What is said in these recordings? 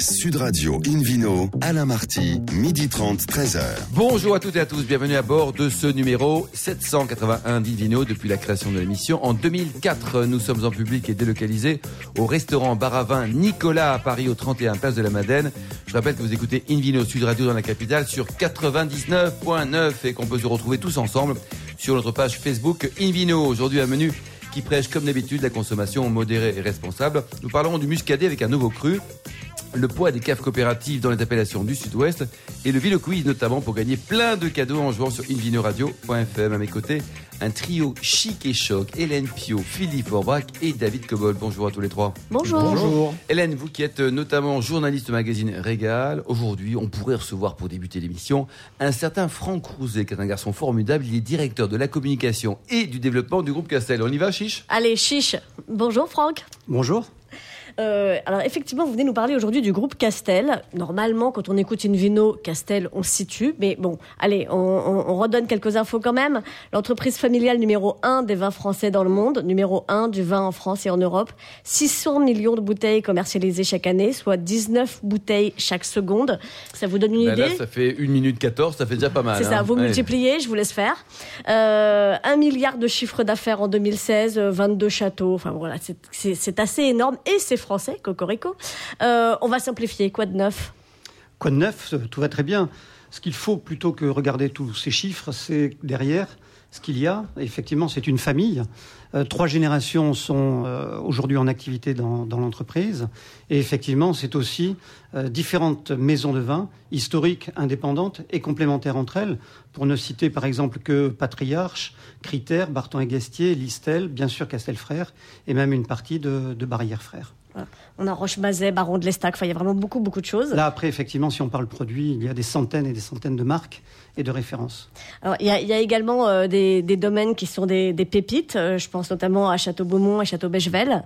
Sud Radio Invino, Alain Marty, midi 30, 13h. Bonjour à toutes et à tous, bienvenue à bord de ce numéro 781 d'Invino depuis la création de l'émission. En 2004, nous sommes en public et délocalisés au restaurant Bar à Vin Nicolas à Paris au 31 Place de la Madeleine. Je rappelle que vous écoutez Invino Sud Radio dans la capitale sur 99.9 et qu'on peut se retrouver tous ensemble sur notre page Facebook Invino. Aujourd'hui, un menu qui prêche comme d'habitude la consommation modérée et responsable. Nous parlerons du muscadet avec un nouveau cru le poids des caves coopératives dans les appellations du Sud-Ouest et le Ville Quiz notamment pour gagner plein de cadeaux en jouant sur invinoradio.fm. À mes côtés, un trio chic et choc, Hélène Pio, Philippe Orbach et David Cobol. Bonjour à tous les trois. Bonjour. Bonjour. Hélène, vous qui êtes notamment journaliste au magazine Régal, aujourd'hui on pourrait recevoir pour débuter l'émission un certain Franck Crouzet, qui est un garçon formidable. Il est directeur de la communication et du développement du groupe Castel. On y va, Chiche? Allez, Chiche. Bonjour Franck. Bonjour. Euh, alors effectivement, vous venez nous parler aujourd'hui du groupe Castel. Normalement, quand on écoute une vino, Castel, on se situe. Mais bon, allez, on, on, on redonne quelques infos quand même. L'entreprise familiale numéro 1 des vins français dans le monde, numéro 1 du vin en France et en Europe. 600 millions de bouteilles commercialisées chaque année, soit 19 bouteilles chaque seconde. Ça vous donne une Ben idée Là, ça fait 1 minute 14, ça fait déjà pas mal. C'est ça, hein. vous multipliez, je vous laisse faire. Euh, un milliard de chiffre d'affaires en 2016, euh, 22 châteaux, enfin voilà, c'est assez énorme et c'est français, Cocorico. Euh, on va simplifier, quoi de neuf? Quoi de neuf? Euh, Tout va très bien. Ce qu'il faut, plutôt que regarder tous ces chiffres, c'est derrière ce qu'il y a. Effectivement, c'est une famille. Euh, trois générations sont aujourd'hui en activité dans, l'entreprise. Et effectivement, c'est aussi différentes maisons de vin, historiques, indépendantes et complémentaires entre elles. Pour ne citer par exemple que Patriarche, Critère, Barton et Guestier, Listel, bien sûr Castel Frères, et même une partie de Barrière Frères. On a Roche-Mazet, Baron de l'Estac, enfin il y a vraiment beaucoup, beaucoup de choses. Là, après, effectivement, si on parle produit, il y a des centaines et des centaines de marques et de références. Alors, il y a, il y a également euh, des, des domaines qui sont des, des pépites, euh, je pense notamment à Château-Beaumont et Château-Bechevel.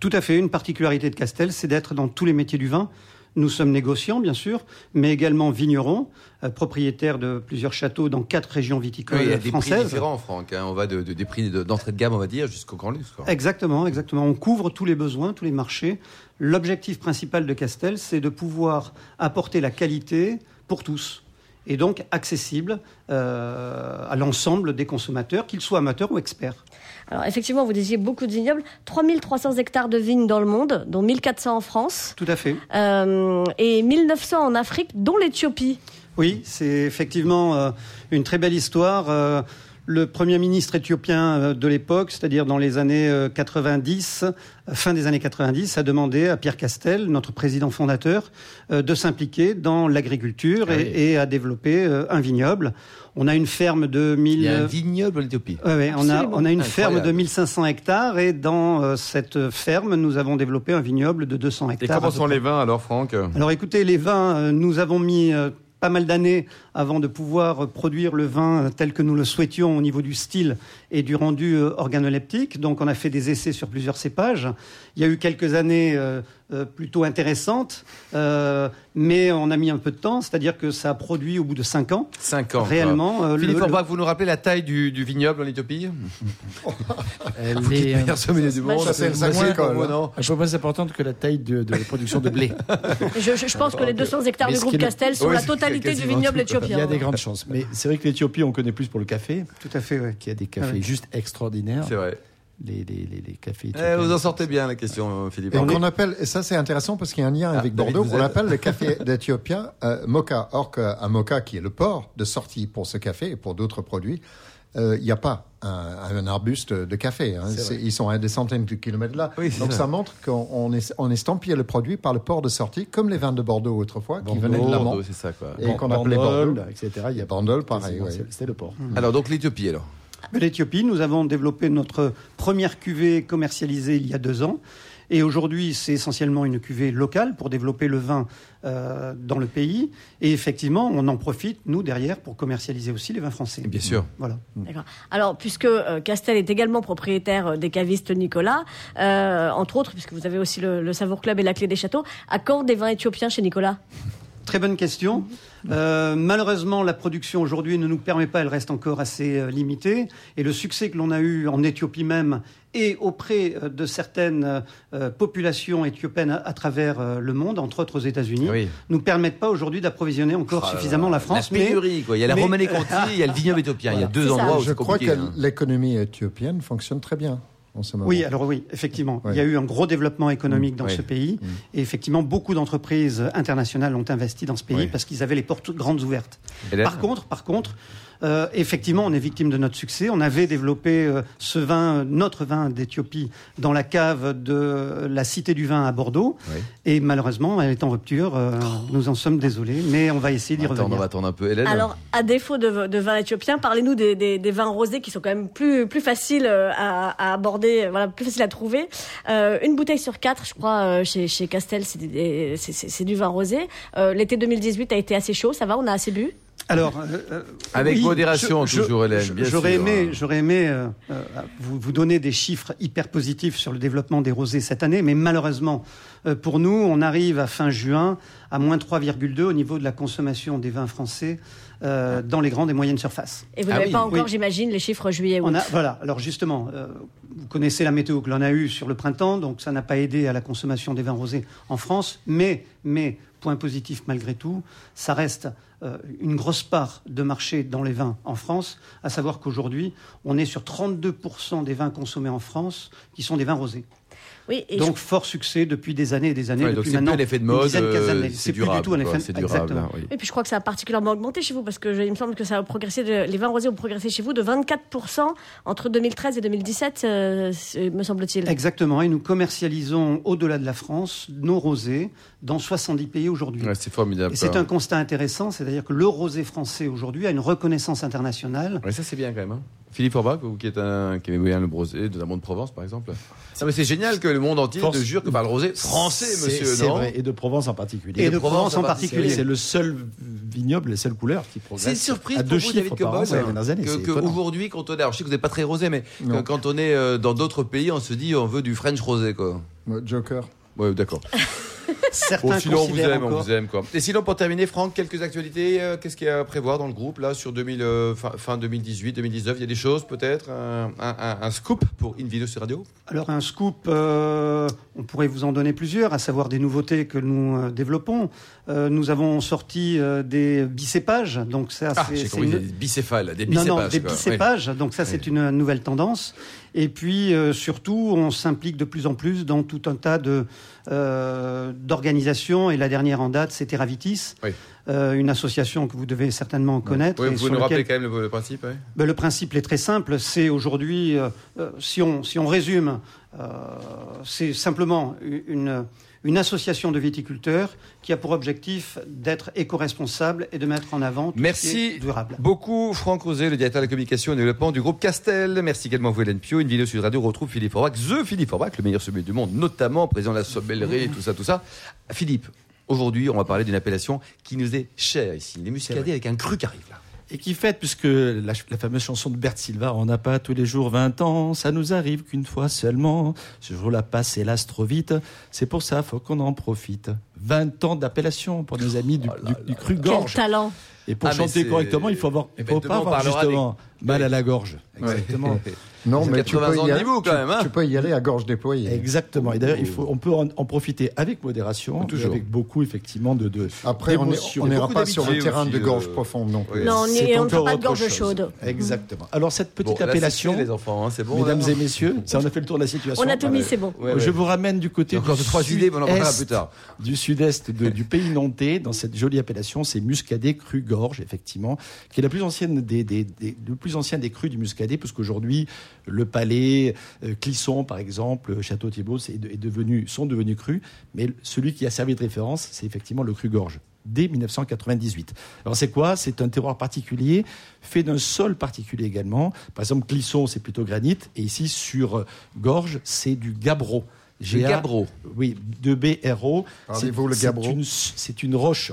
Tout à fait. Une particularité de Castel, c'est d'être dans tous les métiers du vin. Nous sommes négociants, bien sûr, mais également vignerons, euh, propriétaires de plusieurs châteaux dans quatre régions viticoles Oui, il y a des prix françaises. différents, Franck. hein. On va de, de- des prix de- d'entrée de gamme, on va dire, jusqu'au grand luxe. quoi. Exactement, exactement. On couvre tous les besoins, tous les marchés. L'objectif principal de Castel, c'est de pouvoir apporter la qualité pour tous. Et donc accessible euh, à l'ensemble des consommateurs, qu'ils soient amateurs ou experts. Alors effectivement, vous disiez beaucoup de vignobles, 3300 hectares de vignes dans le monde, dont 1400 en France, Tout à fait. euh, et 1900 en Afrique, dont l'Éthiopie. Oui, c'est effectivement euh, une très belle histoire. Le premier ministre éthiopien euh, de l'époque, c'est-à-dire dans les années euh, 90, euh, fin des années 90, a demandé à Pierre Castel, notre président fondateur, euh, de s'impliquer dans l'agriculture Ah et, oui. et à développer un vignoble. On a une ferme de 1000... Il y a un vignoble en Éthiopie. Ouais, ouais, on, a, Absolument. on a une Incroyable. ferme de 1500 hectares et dans cette ferme, nous avons développé un vignoble de 200 Et hectares. comment à peu sont les vins alors, Franck? Alors écoutez, les vins, nous avons mis pas mal d'années avant de pouvoir produire le vin tel que nous le souhaitions au niveau du style et du rendu euh, organoleptique. Donc on a fait des essais sur plusieurs cépages. Il y a eu quelques années euh, plutôt intéressantes, euh, mais on a mis un peu de temps, c'est-à-dire que ça a produit au bout de cinq ans. 5 ans. Réellement, euh, Philippe le- Orbach, vous nous rappelez la taille du, du vignoble en Éthiopie? Elle Vous est, sommelier du monde. ça, c'est le moins- sac école, moins- importante que la taille de, de la production de blé. Je, je- je pense que les 200 hectares du groupe Castel sont Ouais, la totalité du vignoble éthiopien. Il y a des grandes chances. Mais c'est vrai que l'Éthiopie, on connaît plus pour le café, Tout à fait, oui. qui a des cafés Ah juste extraordinaires. C'est vrai. Les, les, les, les cafés Eh, éthiopiens. vous en sortez bien, la question, Philippe. Et On appelle, et ça c'est intéressant parce qu'il y a un lien Ah, avec Bordeaux, on êtes- appelle le café d'Éthiopien euh, mocha. Or qu'un mocha qui est le port de sortie pour ce café et pour d'autres produits, euh, il n'y a pas un, un arbuste de café. hein. C'est- Ils sont à des centaines de kilomètres là. Oui, c'est Donc ça. ça montre qu'on on est, on estampillé le produit par le port de sortie, comme les vins de Bordeaux autrefois, qui Bordeaux, venaient de l'amont. Bordeaux, c'est ça, quoi. Et qu'on appelait Bandol, Bordeaux. etc. Il y a Bandol, pareil, C'est- ouais. c'est- C'était le port. Alors, donc l'Éthiopie, alors De L'Éthiopie, nous avons développé notre première cuvée commercialisée il y a deux ans. Et aujourd'hui, c'est essentiellement une cuvée locale pour développer le vin euh, dans le pays. Et effectivement, on en profite, nous, derrière, pour commercialiser aussi les vins français. Bien sûr. Voilà. D'accord. Alors, puisque euh, Castel est également propriétaire euh, des cavistes Nicolas, euh, entre autres, puisque vous avez aussi le, le Savour Club et la Clé des Châteaux, à quand des vins éthiopiens chez Nicolas? Très bonne question. Euh, malheureusement, la production aujourd'hui ne nous permet pas, elle reste encore assez euh, limitée. Et le succès que l'on a eu en Éthiopie même et auprès euh, de certaines euh, populations éthiopiennes à, à travers euh, le monde, entre autres aux États-Unis, Oui. nous permettent pas aujourd'hui d'approvisionner encore Ah, suffisamment la France. La pénurie, quoi. Il y a la mais- Romanée Conti, il y a le vignoble éthiopien. Il y a deux endroits où Je crois que hein. l'économie éthiopienne fonctionne très bien en ce moment. Oui, alors oui, effectivement. Ouais. Il y a eu un gros développement économique dans Oui. ce pays. Et effectivement, beaucoup d'entreprises internationales ont investi dans ce pays parce qu'ils avaient les portes grandes ouvertes. Par contre, par contre, euh, effectivement, on est victime de notre succès. On avait développé euh, ce vin, notre vin d'Éthiopie, dans la cave de la Cité du Vin à Bordeaux. Oui. Et malheureusement, elle est en rupture. Euh, Nous en sommes désolés, mais on va essayer d'y Attends, on revenir. va attendre un peu. Hélène Alors, à défaut de, de vins éthiopiens, parlez-nous des, des- des vins rosés qui sont quand même plus, plus faciles à, à aborder, voilà, plus faciles à trouver. Euh, une bouteille sur quatre, je crois, chez, chez Castel, c'est du vin rosé. Euh, L'été 2018 a été assez chaud, ça va, on a assez bu? Alors, euh, euh, Avec oui, modération, toujours, Hélène, je- bien J'aurais aimé, j'aurais aimé euh, euh, vous, vous donner des chiffres hyper positifs sur le développement des rosés cette année, mais malheureusement, euh, pour nous, on arrive à fin juin à moins 3,2 au niveau de la consommation des vins français euh, dans les grandes et moyennes surfaces. Et vous Ah n'avez oui, pas encore, oui. j'imagine, les chiffres juillet-août. On a, voilà. Alors justement, euh, vous connaissez la météo que l'on a eue sur le printemps, donc ça n'a pas aidé à la consommation des vins rosés en France. Mais, mais point positif malgré tout, ça reste euh, une grosse part de marché dans les vins en France, à savoir qu'aujourd'hui, on est sur 32% des vins consommés en France qui sont des vins rosés. Oui, et donc fort succès depuis des années et des années. Ouais, donc depuis maintenant un effet de mode, euh, c'est plus du tout un quoi, effet. C'est durable. Exactement. hein, oui. Et puis je crois que ça a particulièrement augmenté chez vous parce que je- il me semble que ça a progressé, de- les vins rosés ont progressé chez vous de 24% entre 2013 et 2017, euh, me semble-t-il. Exactement. Et nous commercialisons au-delà de la France nos rosés dans 70 pays aujourd'hui. Ouais, c'est formidable. Et c'est un constat intéressant, c'est-à-dire que le rosé français aujourd'hui a une reconnaissance internationale. Ouais, ça c'est bien quand même. hein. Philippe Forbach, vous qui êtes un qui aimez bien le rosé, notamment de Provence par exemple. Non, mais c'est génial que le monde entier Force- ne jure que par le rosé français, monsieur. C'est vrai, et de Provence en particulier. Et de Provence Provence en particulier. c'est le seul vignoble, les seules couleurs qui progressent. C'est une surprise à pour deux vous, David Cobol, ces dernières années. que, c'est que étonnant. aujourd'hui, quand on est, alors je sais que vous n'êtes pas très rosé, mais que quand on est euh, dans d'autres pays, on se dit on veut du French rosé, quoi. Joker. Ouais, d'accord. Certains Bon, sinon on vous aime, on vous aime, quoi. Et sinon, pour terminer, Franck, quelques actualités. euh, Qu'est-ce qu'il y a à prévoir dans le groupe là sur 2000, euh, fin, fin 2018, 2019 Il y a des choses peut-être, un, un- un- un scoop pour InVideo sur radio? Alors un scoop, euh, on pourrait vous en donner plusieurs, à savoir des nouveautés que nous euh, développons. Euh, nous avons sorti euh, des bicépages, donc ça Ah, c'est une- des bicéphales, des Non, bicépages. non, des quoi. bicépages. Donc ça, c'est Oui. une nouvelle tendance. Et puis euh, surtout, on s'implique de plus en plus dans tout un tas de euh, d'organisations. Et la dernière en date, c'est Terravitis, Oui. euh, une association que vous devez certainement connaître. Oui, et vous sur nous rappelez quand même le, le principe ouais Ben, le principe est très simple. C'est aujourd'hui, si, on, si on résume, c'est simplement une, une association de viticulteurs qui a pour objectif d'être éco-responsable et de mettre en avant tout ce qui Merci est durable. beaucoup, Franck Rosé, le directeur de la communication et développement du groupe Castel. Merci également à vous, Hélène Pio. Une vidéo sur Radio retrouve Philippe Forbach, The Philippe Forbach, le meilleur sommelier du monde, notamment président de la sommellerie, tout ça, tout ça. Philippe, aujourd'hui, on va parler d'une appellation qui nous est chère ici, les muscadets avec un cru qui arrive là. Et qui fête, puisque la, fameuse chanson de Bert Silva, on n'a pas tous les jours 20 ans, ça nous arrive qu'une fois seulement. Ce jour-là passe, hélas, trop vite. C'est pour ça, faut qu'on en profite. 20 ans d'appellation pour nos amis du, du- du cru Quel talent Et pour Ah, chanter correctement, il faut avoir, Eh il ben, faut pas avoir justement mal à la gorge. Exactement. Non, mais tu 80 peux, y aller, niveau, quand tu- même, hein. tu peux y aller à gorge déployée. Exactement. Et d'ailleurs, il faut, on peut en, en profiter avec modération, Toujours. avec beaucoup effectivement de. de Après, on n'ira pas sur le d'habitués terrain aussi, de gorge euh, profonde non plus. Non, on ne fait encore pas de gorge chose. chaude. Exactement. Alors cette petite Bon, là, c'est appellation, fait, les enfants, hein, c'est bon. mesdames et messieurs, ça on a fait le tour de la situation. On a tout mis, c'est bon. Je vous ramène du côté encore deux, trois idées, on en parlera plus tard. du sud-est de- du pays nantais, dans cette jolie appellation, c'est Muscadet Cru Gorge, effectivement, qui est la plus ancienne des, des, le plus ancien des crus du Muscadet, puisqu'aujourd'hui, le Palais, euh, Clisson, par exemple, Château Thibault, c'est de- est devenu, sont devenus crus, mais celui qui a servi de référence, c'est effectivement le Cru Gorge dès 1998. Alors c'est quoi? C'est un terroir particulier, fait d'un sol particulier également. Par exemple, Clisson, c'est plutôt granit, et ici, sur euh, Gorge, c'est du gabbro. Du G-A- gabbro. Oui, de B-R-O. Parlez-vous le C'est- gabbro c'est une- roche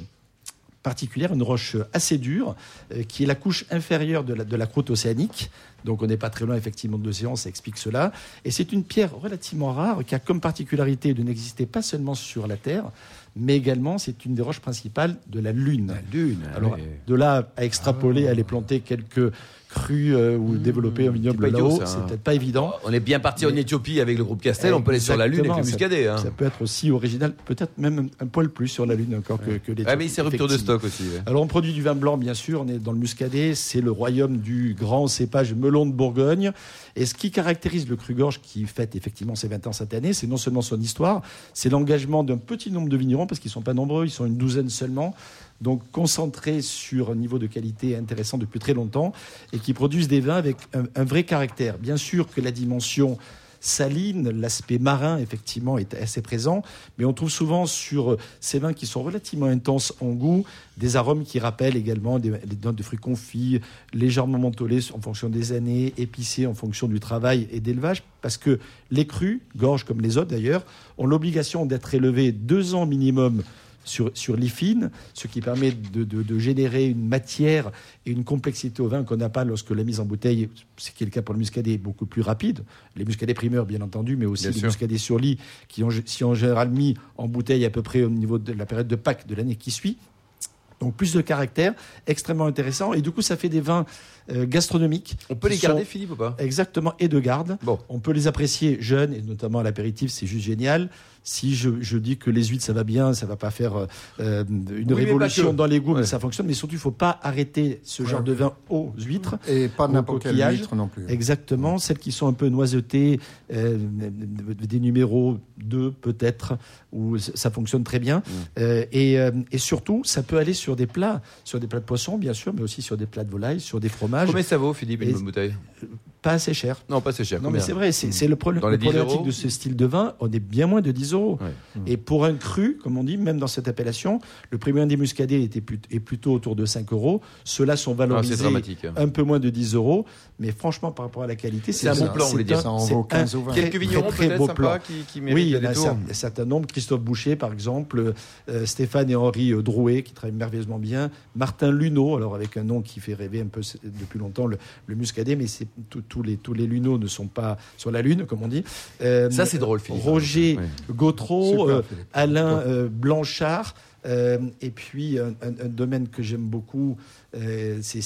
particulière, une roche assez dure, euh, qui est la couche inférieure de la, de la croûte océanique. Donc on n'est pas très loin effectivement de l'océan, ça explique cela. Et c'est une pierre relativement rare qui a comme particularité de n'exister pas seulement sur la Terre, mais également c'est une des roches principales de la Lune. La Lune. Alors de là à extrapoler, à aller planter quelques crues euh, ou développer un vignoble là-haut, c'est hein. peut-être pas évident. On est bien parti en Éthiopie avec le groupe Castel, on peut aller sur la Lune avec le muscadet. Ça, Hein. ça peut être aussi original, peut-être même un, poil plus sur la Lune encore que, que les Ah, mais c'est rupture de stock aussi. ouais. alors on produit du vin blanc, bien sûr, on est dans le muscadet, c'est le royaume du grand cépage melon de Bourgogne. Et ce qui caractérise le cru-gorge qui fête effectivement ses 20 ans cette année, c'est non seulement son histoire, c'est l'engagement d'un petit nombre de vignerons, parce qu'ils ne sont pas nombreux, ils sont une douzaine seulement, donc concentrés sur un niveau de qualité intéressant depuis très longtemps, et qui produisent des vins avec un, un vrai caractère. Bien sûr que la dimension saline, l'aspect marin, effectivement, est assez présent, mais on trouve souvent sur ces vins qui sont relativement intenses en goût, des arômes qui rappellent également des, des notes de fruits confits, légèrement mentholés en fonction des années, épicés en fonction du travail et d'élevage, parce que les crus, gorges comme les autres d'ailleurs, ont l'obligation d'être élevés deux ans minimum sur, sur l'IFIN, ce qui permet de, de- de générer une matière et une complexité au vin qu'on n'a pas lorsque la mise en bouteille, ce qui est le cas pour le muscadet, est beaucoup plus rapide. Les muscadets primeurs, bien entendu, mais aussi Bien les sûr. muscadets sur lit, qui ont, ont en général mis en bouteille à peu près au niveau de la période de Pâques de l'année qui suit. Donc plus de caractère, extrêmement intéressant. Et du coup, ça fait des vins euh, gastronomiques. On peut les garder, sont- Philippe, ou pas? Exactement, et de garde. Bon. On peut les apprécier jeunes, et notamment à l'apéritif, c'est juste génial. Si je, je dis que les huîtres, ça va bien, ça va pas faire euh, euh, une Oui, révolution dans les goûts, Ouais. mais ça fonctionne. Mais surtout, il faut pas arrêter ce genre de vin aux huîtres. Et pas n'importe quelle huître non plus. Exactement, celles qui sont un peu noisetées, euh, des numéros 2 peut-être, où ça fonctionne très bien. Euh, et, euh, et surtout, ça peut aller sur des plats, sur des plats de poisson bien sûr, mais aussi sur des plats de volaille, sur des fromages, Combien ça vaut, Philippe, une bonne bouteille pas assez cher. Non, pas c'est cher. Non, mais c'est vrai, c'est le, problème, Dans le les 10 problématique euros de ce style de vin. On est bien moins de 10 euros. Ouais. Et pour un cru, comme on dit, même dans cette appellation, le prix moyen des muscadets était est plutôt autour de 5 euros. Ceux-là sont Ah, valorisés hein. un peu moins de 10 euros. Mais franchement, par rapport à la qualité, C'est un bon plan, vous voulez dire. Ça en c'est vaut 15 un ou 20. très, Quelques vignerons très beau plan. qui, qui Oui, il y en a un certain nombre. Christophe Boucher, par exemple, euh, Stéphane et Henri euh, Drouet, qui travaillent merveilleusement bien. Martin Luneau, alors avec un nom qui fait rêver un peu depuis longtemps le, le muscadet, mais tous les tous les Luneaux ne sont pas sur la lune, comme on dit. Euh, Ça, c'est drôle, Philippe. Roger. Gautreau, Super, euh, Philippe. Alain euh, Blanchard. Euh, et puis un, un- un domaine que j'aime beaucoup, euh, c'est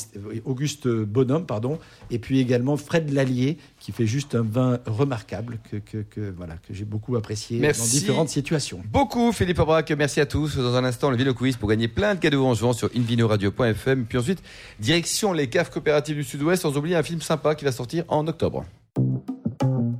Auguste Bonhomme, pardon. Et puis également Fred Lallier, qui fait juste un vin remarquable que, que, que, voilà que j'ai beaucoup apprécié Merci. dans différentes situations. Beaucoup, Philippe Aubrac. Merci à tous. Dans un instant, le Vino Quiz pour gagner plein de cadeaux en jouant sur invinoradio.fm. Puis ensuite, direction les caves coopératives du Sud-Ouest, sans oublier un film sympa qui va sortir en octobre.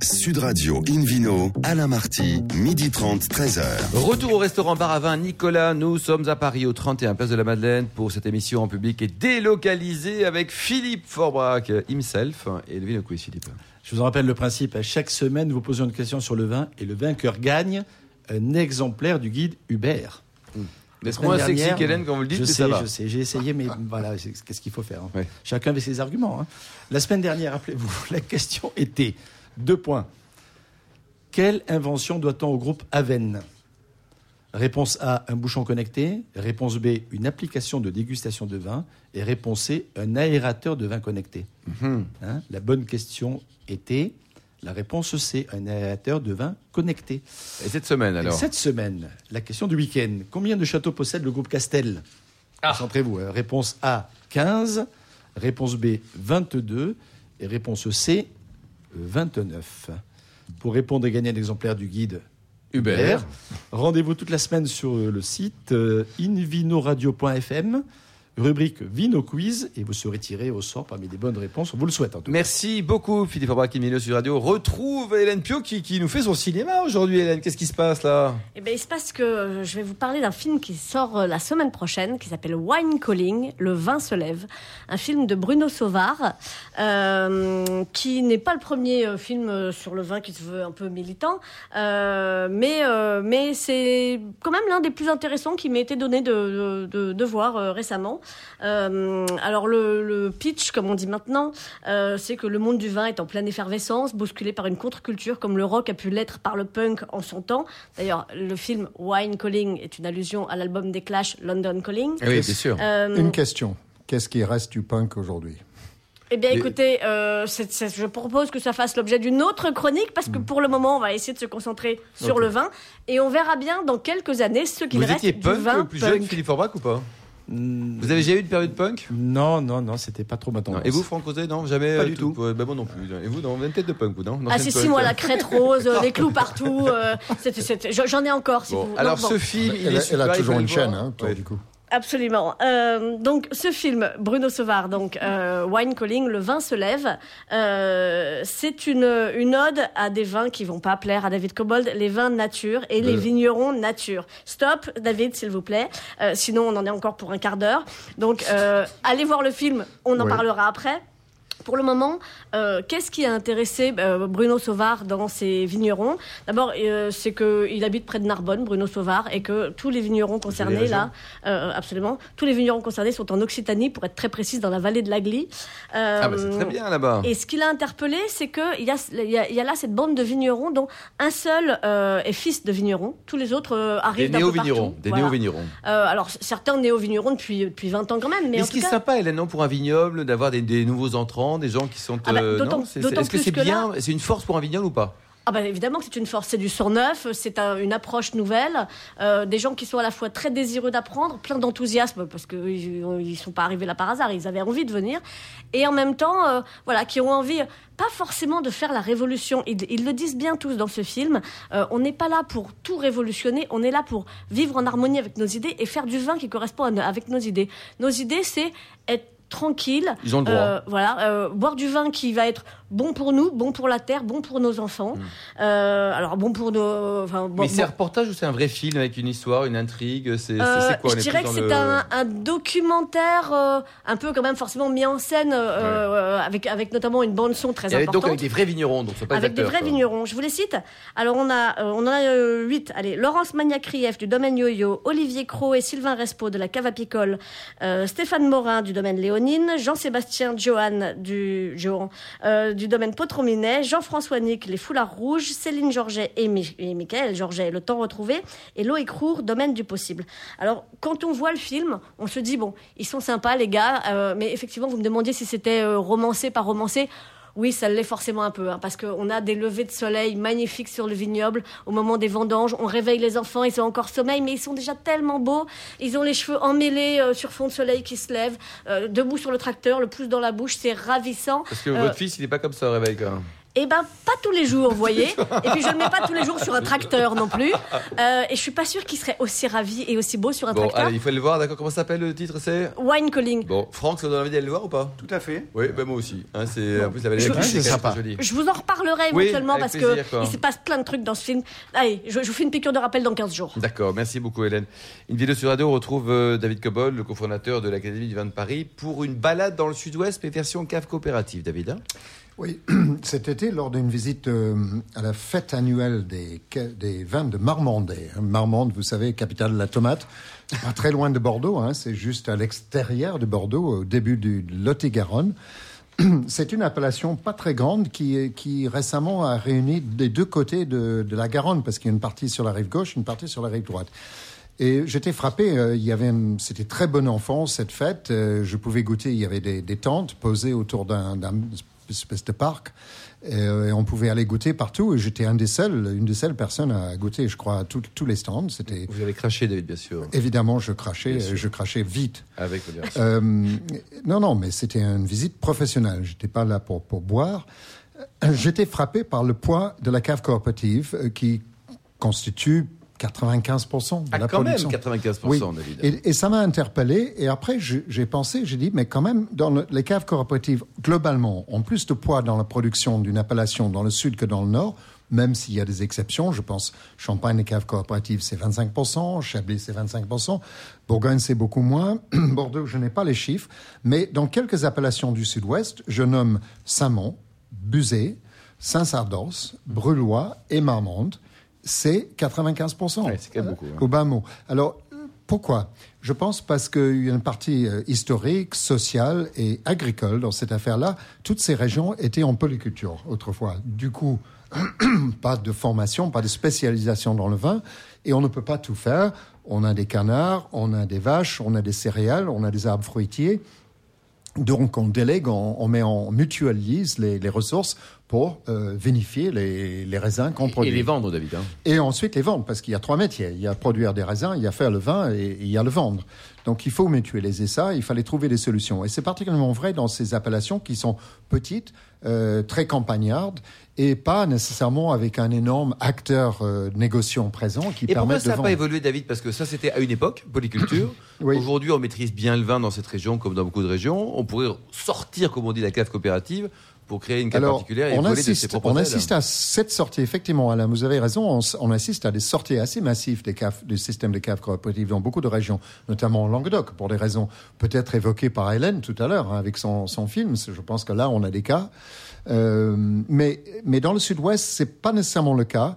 Sud Radio Invino, Alain Marty, midi 30, 13h. Retour au restaurant Bar à Vin Nicolas. Nous sommes à Paris, au 31 Place de la Madeleine, pour cette émission en public et délocalisée avec Philippe Forbrac himself et le Quiz, Philippe? Je vous en rappelle le principe. À chaque semaine, nous vous posons une question sur le vin et le vainqueur gagne un exemplaire du guide Hubert. D'être semaine moins sexy qu'Hélène quand vous le dites, je mais sais, ça va. je sais, j'ai essayé, mais voilà, c'est- qu'est-ce qu'il faut faire hein? Chacun avait ses arguments. hein. La semaine dernière, rappelez-vous, la question était deux points. Quelle invention doit-on au groupe Aven Réponse A, un bouchon connecté. Réponse B, une application de dégustation de vin. Et réponse C, un aérateur de vin connecté. Mhm. Hein, la bonne question était la réponse C, un aérateur de vin connecté. Et cette semaine Et alors Cette semaine, la question du week-end. Combien de châteaux possède le groupe Castel? Concentrez-vous. hein. Réponse A, 15. Réponse B, 22. Et réponse C, 29. Pour répondre et gagner un exemplaire du guide Hubert. Rendez-vous toute la semaine sur le site euh, invinoradio.fm, rubrique Vino Quiz, et vous serez tiré au sort parmi les bonnes réponses. On vous le souhaite en tout cas. Merci beaucoup Philippe Aubrac Invino sur Radio. Retrouve Hélène Pio qui, qui nous fait son cinéma aujourd'hui Hélène. Qu'est-ce qui se passe là? Eh bien, il se passe que euh, je vais vous parler d'un film qui sort euh, la semaine prochaine, qui s'appelle Wine Calling, Le vin se lève, un film de Bruno Sauvard, euh, qui n'est pas le premier film sur le vin qui se veut un peu militant, euh, mais euh, mais c'est quand même l'un des plus intéressants qui m'a été donné de, de, de- de voir euh, récemment. Euh, alors le, le pitch, comme on dit maintenant, euh, c'est que le monde du vin est en pleine effervescence, bousculé par une contre-culture comme le rock a pu l'être par le punk en son temps. D'ailleurs, le film Wine Calling est une allusion à l'album des Clash London Calling. Oui, bien sûr. Euh, Une question. Qu'est-ce qui reste du punk aujourd'hui? Eh bien, écoutez, euh, je propose que ça fasse l'objet d'une autre chronique parce que pour le moment, on va essayer de se concentrer sur le vin et on verra bien dans quelques années ce qu'il Vous reste étiez du punk vin plus punk. jeune, Philippe Forbach ou pas? Mm, Vous avez déjà eu une période punk Non, non, non, c'était pas trop ma Non. tendance. Et vous, Franck Rosé, non Jamais Pas euh, du tout. Ouais, bah, moi non plus. Et vous, non, vous avez une tête de punk, vous, non Ah si, si, moi, la crête rose, euh, les clous partout, euh, c'était- c'était- j'en ai encore, si Bon, vous... alors non, bon. ce film, il Elle, est a- super, elle a il toujours une chaîne, hein, toi, Ouais. du coup. Absolument. Euh, donc ce film, Bruno Sauvard, donc euh, Wine Calling, le vin se lève. Euh, c'est une une ode à des vins qui vont pas plaire à David Cobold, les vins nature et les vignerons nature. Stop, David, s'il vous plaît. Sinon, on en est encore pour un quart d'heure. Donc allez voir le film. On en parlera après. Pour le moment, euh, qu'est-ce qui a intéressé euh, Bruno Sauvard dans ses vignerons? D'abord, euh, c'est qu'il habite près de Narbonne, Bruno Sauvard, et que tous les vignerons concernés, là, euh, absolument, tous les vignerons concernés sont en Occitanie, pour être très précise, dans la vallée de l'Agly. Ah bah c'est très bien là-bas. et ce qui l'a interpellé, c'est qu'il y a, y, a, y a là cette bande de vignerons dont un seul est fils de vigneron. Tous les autres arrivent d'un peu partout. Des Voilà. néo-vignerons. Alors, certains néo-vignerons depuis, depuis 20 ans quand même, mais, Mais en ce qui est sympa, Hélène, non, pour un vignoble, d'avoir des, des nouveaux entrants, des gens qui sont. Ah bah, euh, Est-ce que c'est bien C'est une force pour un vignoble ou pas? Ah bah évidemment que c'est une force, c'est du sang neuf, c'est un- une approche nouvelle, euh, des gens qui sont à la fois très désireux d'apprendre, plein d'enthousiasme parce que ils, sont pas arrivés là par hasard, ils avaient envie de venir, et en même temps, euh, voilà, qui ont envie pas forcément de faire la révolution. Ils, ils le disent bien tous dans ce film. euh, on n'est pas là pour tout révolutionner, on est là pour vivre en harmonie avec nos idées et faire du vin qui correspond à avec nos idées. Nos idées, c'est être tranquille, Ils ont le droit. euh, voilà, euh, boire du vin qui va être bon pour nous, bon pour la terre, bon pour nos enfants. Euh, alors bon pour nos, enfin, bon- Hmm. Mais c'est un reportage ou c'est un vrai film avec une histoire, une intrigue C'est euh, quoi je dirais que c'est le- un, un documentaire euh, un peu quand même forcément mis en scène euh, avec avec notamment une bande son très Et importante. donc avec des vrais vignerons, donc pas Avec des vrais quoi. vignerons. Je vous les cite. Alors, on, a, on en a huit. Allez, Laurence Magnac-Rief du domaine Yo-Yo, Olivier Cros et Sylvain Respo de la Cave Apicole, euh, Stéphane Morin du domaine Léonine, Jean-Sébastien Johan du, Johan, euh, du domaine Potrominet, Jean-François Nick, les Foulards Rouges, Céline Georget et, Mi- Michael Georget, Le Temps Retrouvé, et Loïc Roux, domaine du possible. Alors, quand on voit le film, on se dit, bon, ils sont sympas, les gars, euh, mais effectivement, vous me demandiez si c'était euh, romancé, pas romancé. Oui, ça l'est forcément un peu, hein, parce qu'on a des levées de soleil magnifiques sur le vignoble au moment des vendanges. On réveille les enfants, ils ont encore sommeil, mais ils sont déjà tellement beaux. Ils ont les cheveux emmêlés euh, sur fond de soleil qui se lève, euh, debout sur le tracteur, le pouce dans la bouche, c'est ravissant. Parce que Euh, votre fils, il est pas comme ça au réveil, quand même. Eh ben, pas tous les jours, vous voyez. Et puis, je ne le mets pas tous les jours sur un tracteur non plus. Euh, et je suis pas sûre qu'il serait aussi ravi et aussi beau sur un Bon, tracteur. allez, il faut aller le voir, d'accord Comment ça s'appelle le titre C'est Wine calling. Bon, Franck, ça donne envie d'aller le voir ou pas? Tout à fait. Oui, ben moi aussi. Hein, c'est en plus la Je- c'est sympa. Je vous en reparlerai Oui, éventuellement parce plaisir, quoi. que il se passe plein de trucs dans ce film. Allez, je, je vous fais une piqûre de rappel dans 15 jours. D'accord, merci beaucoup Hélène. Une vidéo sur radio, on retrouve euh, David Cobol, le cofondateur de l'Académie du vin de Paris, pour une balade dans le sud-ouest, mais version cave coopérative, David. Oui, cet été, lors d'une visite euh, à la fête annuelle des, vins de Marmandais. hein. Marmande, vous savez, capitale de la tomate. Pas très loin de Bordeaux, hein, c'est juste à l'extérieur de Bordeaux, au début du Lot-et-Garonne. C'est une appellation pas très grande qui, qui récemment a réuni des deux côtés de, la Garonne, parce qu'il y a une partie sur la rive gauche, une partie sur la rive droite. Et j'étais frappé, euh, il y avait, c'était très bon enfant cette fête. euh, je pouvais goûter, il y avait des, tentes posées autour d'un espèce de parc, et, euh, et on pouvait aller goûter partout. Et j'étais un des seuls, une des seules personnes à goûter, je crois, à tout- tous les stands. C'était Vous avez craché, David, bien sûr. évidemment, je crachais, je crachais vite. Avec. Euh, non, non, mais c'était une visite professionnelle. J'étais pas là pour, pour boire. J'étais frappé par le poids de la cave coopérative euh, qui constitue 95% de Ah, la quand même, production. 95%, Oui. David. Et, et ça m'a interpellé. Et après, j'ai pensé, j'ai dit, mais quand même, dans le- les caves coopératives, globalement, ont plus de poids dans la production d'une appellation dans le sud que dans le nord, même s'il y a des exceptions. Je pense, Champagne, les caves coopératives, c'est 25%, Chablis, c'est 25%, Bourgogne, c'est beaucoup moins, Bordeaux, je n'ai pas les chiffres, mais dans quelques appellations du sud-ouest, je nomme Saint-Mont, Buzet, Saint-Sardos, Brulois et Marmande, c'est 95%. Ouais, c'est quand même beaucoup, hein. Au bas mot. Alors, pourquoi? Je pense parce qu'il y a une partie euh, historique, sociale et agricole dans cette affaire-là. Toutes ces régions étaient en polyculture autrefois. Du coup, pas de formation, pas de spécialisation dans le vin, et on ne peut pas tout faire. On a des canards, on a des vaches, on a des céréales, on a des arbres fruitiers. Donc on délègue, on, on met, on mutualise les, les ressources pour euh, vinifier les, les raisins qu'on produit. Et les vendre, David. Hein. Et ensuite les vendre, parce qu'il y a trois métiers. Il y a produire des raisins, il y a faire le vin et il y a le vendre. Donc il faut mutualiser ça, il fallait trouver des solutions. Et c'est particulièrement vrai dans ces appellations qui sont petites, euh, très campagnardes, et pas nécessairement avec un énorme acteur euh, négociant présent qui Et pourquoi permet de ça n'a pas évolué, David? Parce que ça, c'était à une époque, polyculture. Oui. Aujourd'hui, on maîtrise bien le vin dans cette région, comme dans beaucoup de régions. On pourrait sortir, comme on dit, la cave coopérative pour créer une Alors, particulière et on voler de ses assiste, propres on assiste à cette sortie, effectivement, Alain, vous avez raison, on, assiste à des sorties assez massives des, caves, du système de caves coopératives dans beaucoup de régions, notamment en Languedoc, pour des raisons peut-être évoquées par Hélène tout à l'heure, hein, avec son, son film. Je pense que là, on a des cas. Euh, mais, mais dans le sud-ouest, c'est pas nécessairement le cas.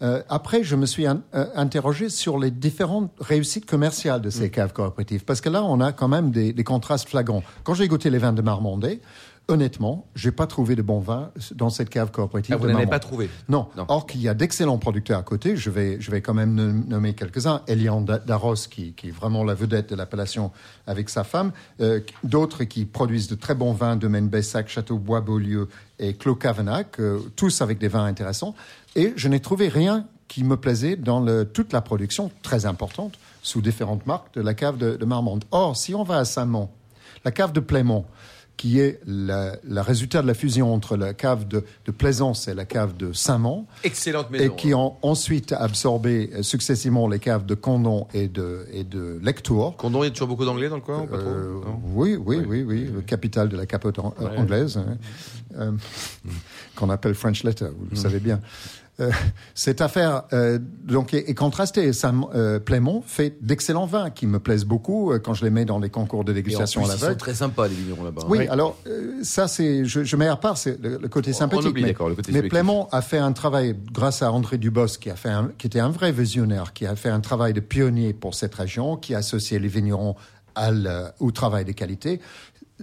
Euh, après, je me suis euh, interrogé sur les différentes réussites commerciales de ces caves coopératives, parce que là, on a quand même des, des contrastes flagrants. Quand j'ai goûté les vins de Marmandais, honnêtement, j'ai pas trouvé de bons vins dans cette cave coopérative. Ah, vous n'en pas trouvé Non. Non. Or qu'il y a d'excellents producteurs à côté. Je vais, je vais quand même nom- nommer quelques-uns. Elian Da- Darros, qui, qui est vraiment la vedette de l'appellation avec sa femme. Euh, D'autres qui produisent de très bons vins, Domaine Bessac, Château Bois, Beaulieu et Clos Cavenac, euh, tous avec des vins intéressants. Et je n'ai trouvé rien qui me plaisait dans le, toute la production très importante sous différentes marques de la cave de, de Marmande. Or, si on va à Saint-Mont, la cave de Plémont, qui est la- le résultat de la fusion entre la cave de, de Plaisance et la cave de Saint-Mont, Excellente maison. et qui ont ensuite absorbé euh, successivement les caves de Condon et de, et de Lectour. Condon, il y a toujours beaucoup d'anglais dans le coin ou pas trop Euh, oui, oui, oui, oui, le capital de la capote an- euh, anglaise, hein, euh, qu'on appelle French Letter, vous le savez bien. Euh, cette affaire euh, donc est, est contrastée. Sam, euh, Plémont fait d'excellents vins qui me plaisent beaucoup quand je les mets dans les concours de dégustation plus, à sont l'aveugle. très sympas, les vignerons là-bas. hein. Oui, alors ça c'est, je, je mets à part c'est le, le côté sympathique. on oublie, mais le côté mais subjectif. Plémont a fait un travail grâce à André Dubos qui a fait un, qui était un vrai visionnaire, qui a fait un travail de pionnier pour cette région, qui a associé les vignerons à le- au travail de qualité.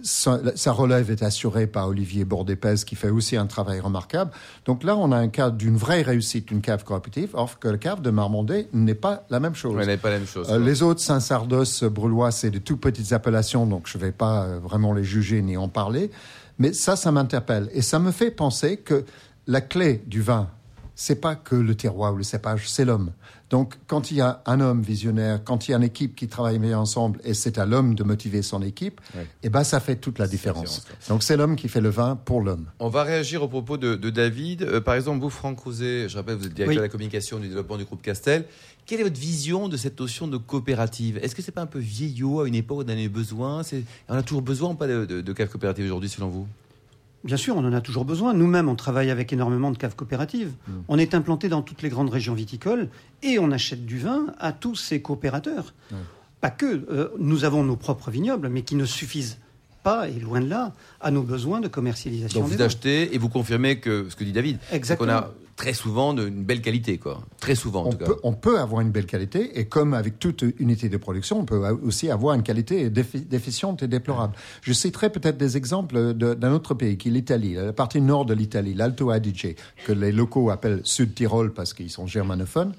Sa, sa relève est assurée par Olivier Bordépez qui fait aussi un travail remarquable. Donc là, on a un cas d'une vraie réussite d'une cave coopérative, or que le cave de Marmandais n'est pas la même chose. Ouais, n'est pas la même chose. Euh, les autres, Saint-Sardos, Brulois, c'est de toutes petites appellations, donc je ne vais pas euh, vraiment les juger ni en parler. Mais ça, ça m'interpelle. Et ça me fait penser que la clé du vin, c'est pas que le terroir ou le cépage, c'est l'homme. Donc, quand il y a un homme visionnaire, quand il y a une équipe qui travaille bien ensemble, et c'est à l'homme de motiver son équipe, Ouais. eh ben, ça fait toute la différence. différence, Donc, c'est l'homme qui fait le vin pour l'homme. On va réagir au propos de, de David. Euh, par exemple, vous, Franck Rouzet, je rappelle, vous êtes directeur Oui. de la communication et du développement du groupe Castel. Quelle est votre vision de cette notion de coopérative? Est-ce que c'est pas un peu vieillot à une époque où on en avait besoin? On a toujours besoin ou pas de, de, de caves coopératives aujourd'hui, selon vous? Bien sûr, on en a toujours besoin. Nous-mêmes, on travaille avec énormément de caves coopératives. On est implanté dans toutes les grandes régions viticoles et on achète du vin à tous ces coopérateurs. Pas que. euh, nous avons nos propres vignobles, mais qui ne suffisent pas, et loin de là, à nos besoins de commercialisation Donc vous achetez et vous confirmez que ce que dit David, qu'on Exactement. a très souvent de- une belle qualité, quoi. Très souvent, en On tout cas. peut, on peut avoir une belle qualité, et comme avec toute unité de production, on peut aussi avoir une qualité défi- déficiente et déplorable. Je citerai peut-être des exemples d'un autre pays, qui est l'Italie, la partie nord de l'Italie, l'Alto Adige, que les locaux appellent Sud Tyrol parce qu'ils sont germanophones.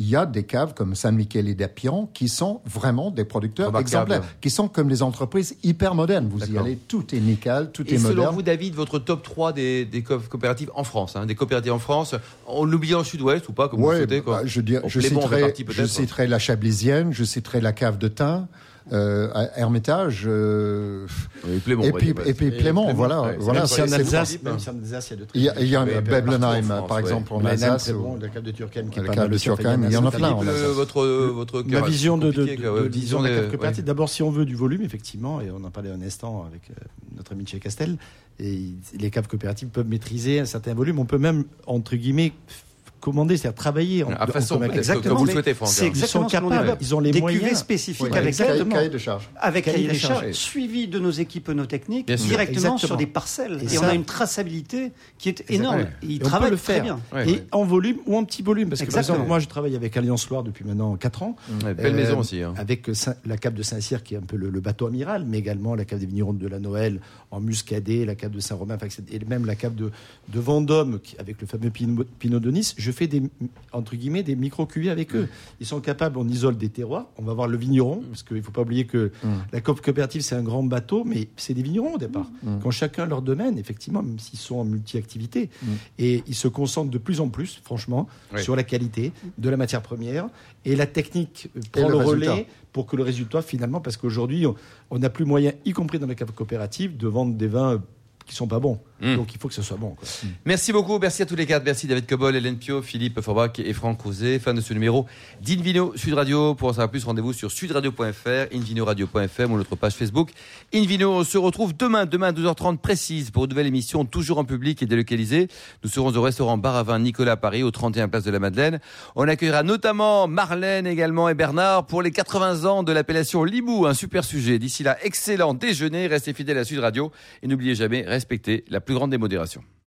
Il y a des caves comme San Michele d'Apiran qui sont vraiment des producteurs exemplaires, qui sont comme des entreprises hyper modernes. Vous y allez, tout est nickel, tout Et est selon moderne. vous, David, votre top 3 des, des co- coopératives en France, hein, des coopératives en France, en l'oubliant le sud-ouest ou pas, comme vous Ouais, le souhaitez quoi. bah, je, Bon, je, citerai, partie, je citerai la Chablisienne, je citerai la cave de Thym, euh, à Hermitage, euh, et, puis, et puis Plément, voilà. ouais, voilà c'est en Alsace, principe, même si en Alsace, il y a il y a, Beblenheim, par exemple, en Alsace. la cave de qui est pas Turckheim, il y en a plein, Le- votre, votre cœur, Ma vision de, de, de. D'abord, si on veut du volume, effectivement, et on en parlait un instant avec euh, notre ami chez Castel, et il- les caves coopératives peuvent maîtriser un certain volume. On peut même, entre guillemets, commander, c'est-à-dire travailler en, À en façon, peut-être, Exactement, comme vous le mais souhaitez, Franck. c'est hein. Ils sont exactement capables, ils ont les Des moyens. cuvées spécifiques Oui, avec exactement. Cahier de charge. avec Cahier cahier des des charges, charges. suivi de nos équipes notechniques Bien sûr. directement Exactement. sur des parcelles. Et Et, ça- on a une traçabilité qui est énorme. Ouais. Ils Et on peut travaillent le très faire. bien. Ouais, et en volume ou en petit volume. Parce que, par Exactement. exemple, moi, je travaille avec Alliance Loire depuis maintenant 4 ans. Belle Euh, maison aussi. hein. Avec Saint- la cave de Saint-Cyr, qui est un peu le, le bateau amiral, mais également la cave des vignerons de la Noël en Muscadet, la cave de Saint-Romain, et même la cave de, de Vendôme, avec le fameux Pinot, Pinot de Nice. Je fais des, entre guillemets, des micro-cuvées avec eux. Ils sont capables, on isole des terroirs, on va voir le vigneron, parce qu'il ne faut pas oublier que la coopérative, c'est un grand bateau, mais c'est des vignerons au départ. Quand chacun leur domaine, effectivement, même s'ils sont en multi-activité, et ils se concentrent de plus en plus, franchement, sur la qualité de la matière première, et la technique prend le, relais pour que le résultat, finalement, parce qu'aujourd'hui, on n'a plus moyen, y compris dans les coopératives, de vendre des vins qui sont pas bons. Hmm. Donc il faut que ce soit bon. Hmm. Merci beaucoup, merci à tous les quatre. Merci David Cobol, Hélène Pio, Philippe Forbach et Franck Rouzet. Fin de ce numéro d'Invino Sud Radio. Pour en savoir plus, rendez-vous sur sudradio.fr, invinoradio.fr ou notre page Facebook. Invino, se retrouve demain, demain à 12h30 précise pour une nouvelle émission, toujours en public et délocalisée. Nous serons au restaurant Bar à Vin Nicolas Paris, au 31 Place de la Madeleine. On accueillera notamment Marlène également et Bernard pour les 80 ans de l'appellation Libou, un super sujet. D'ici là, excellent déjeuner, restez fidèles à Sud Radio et n'oubliez jamais, respectez la plus grande démodération.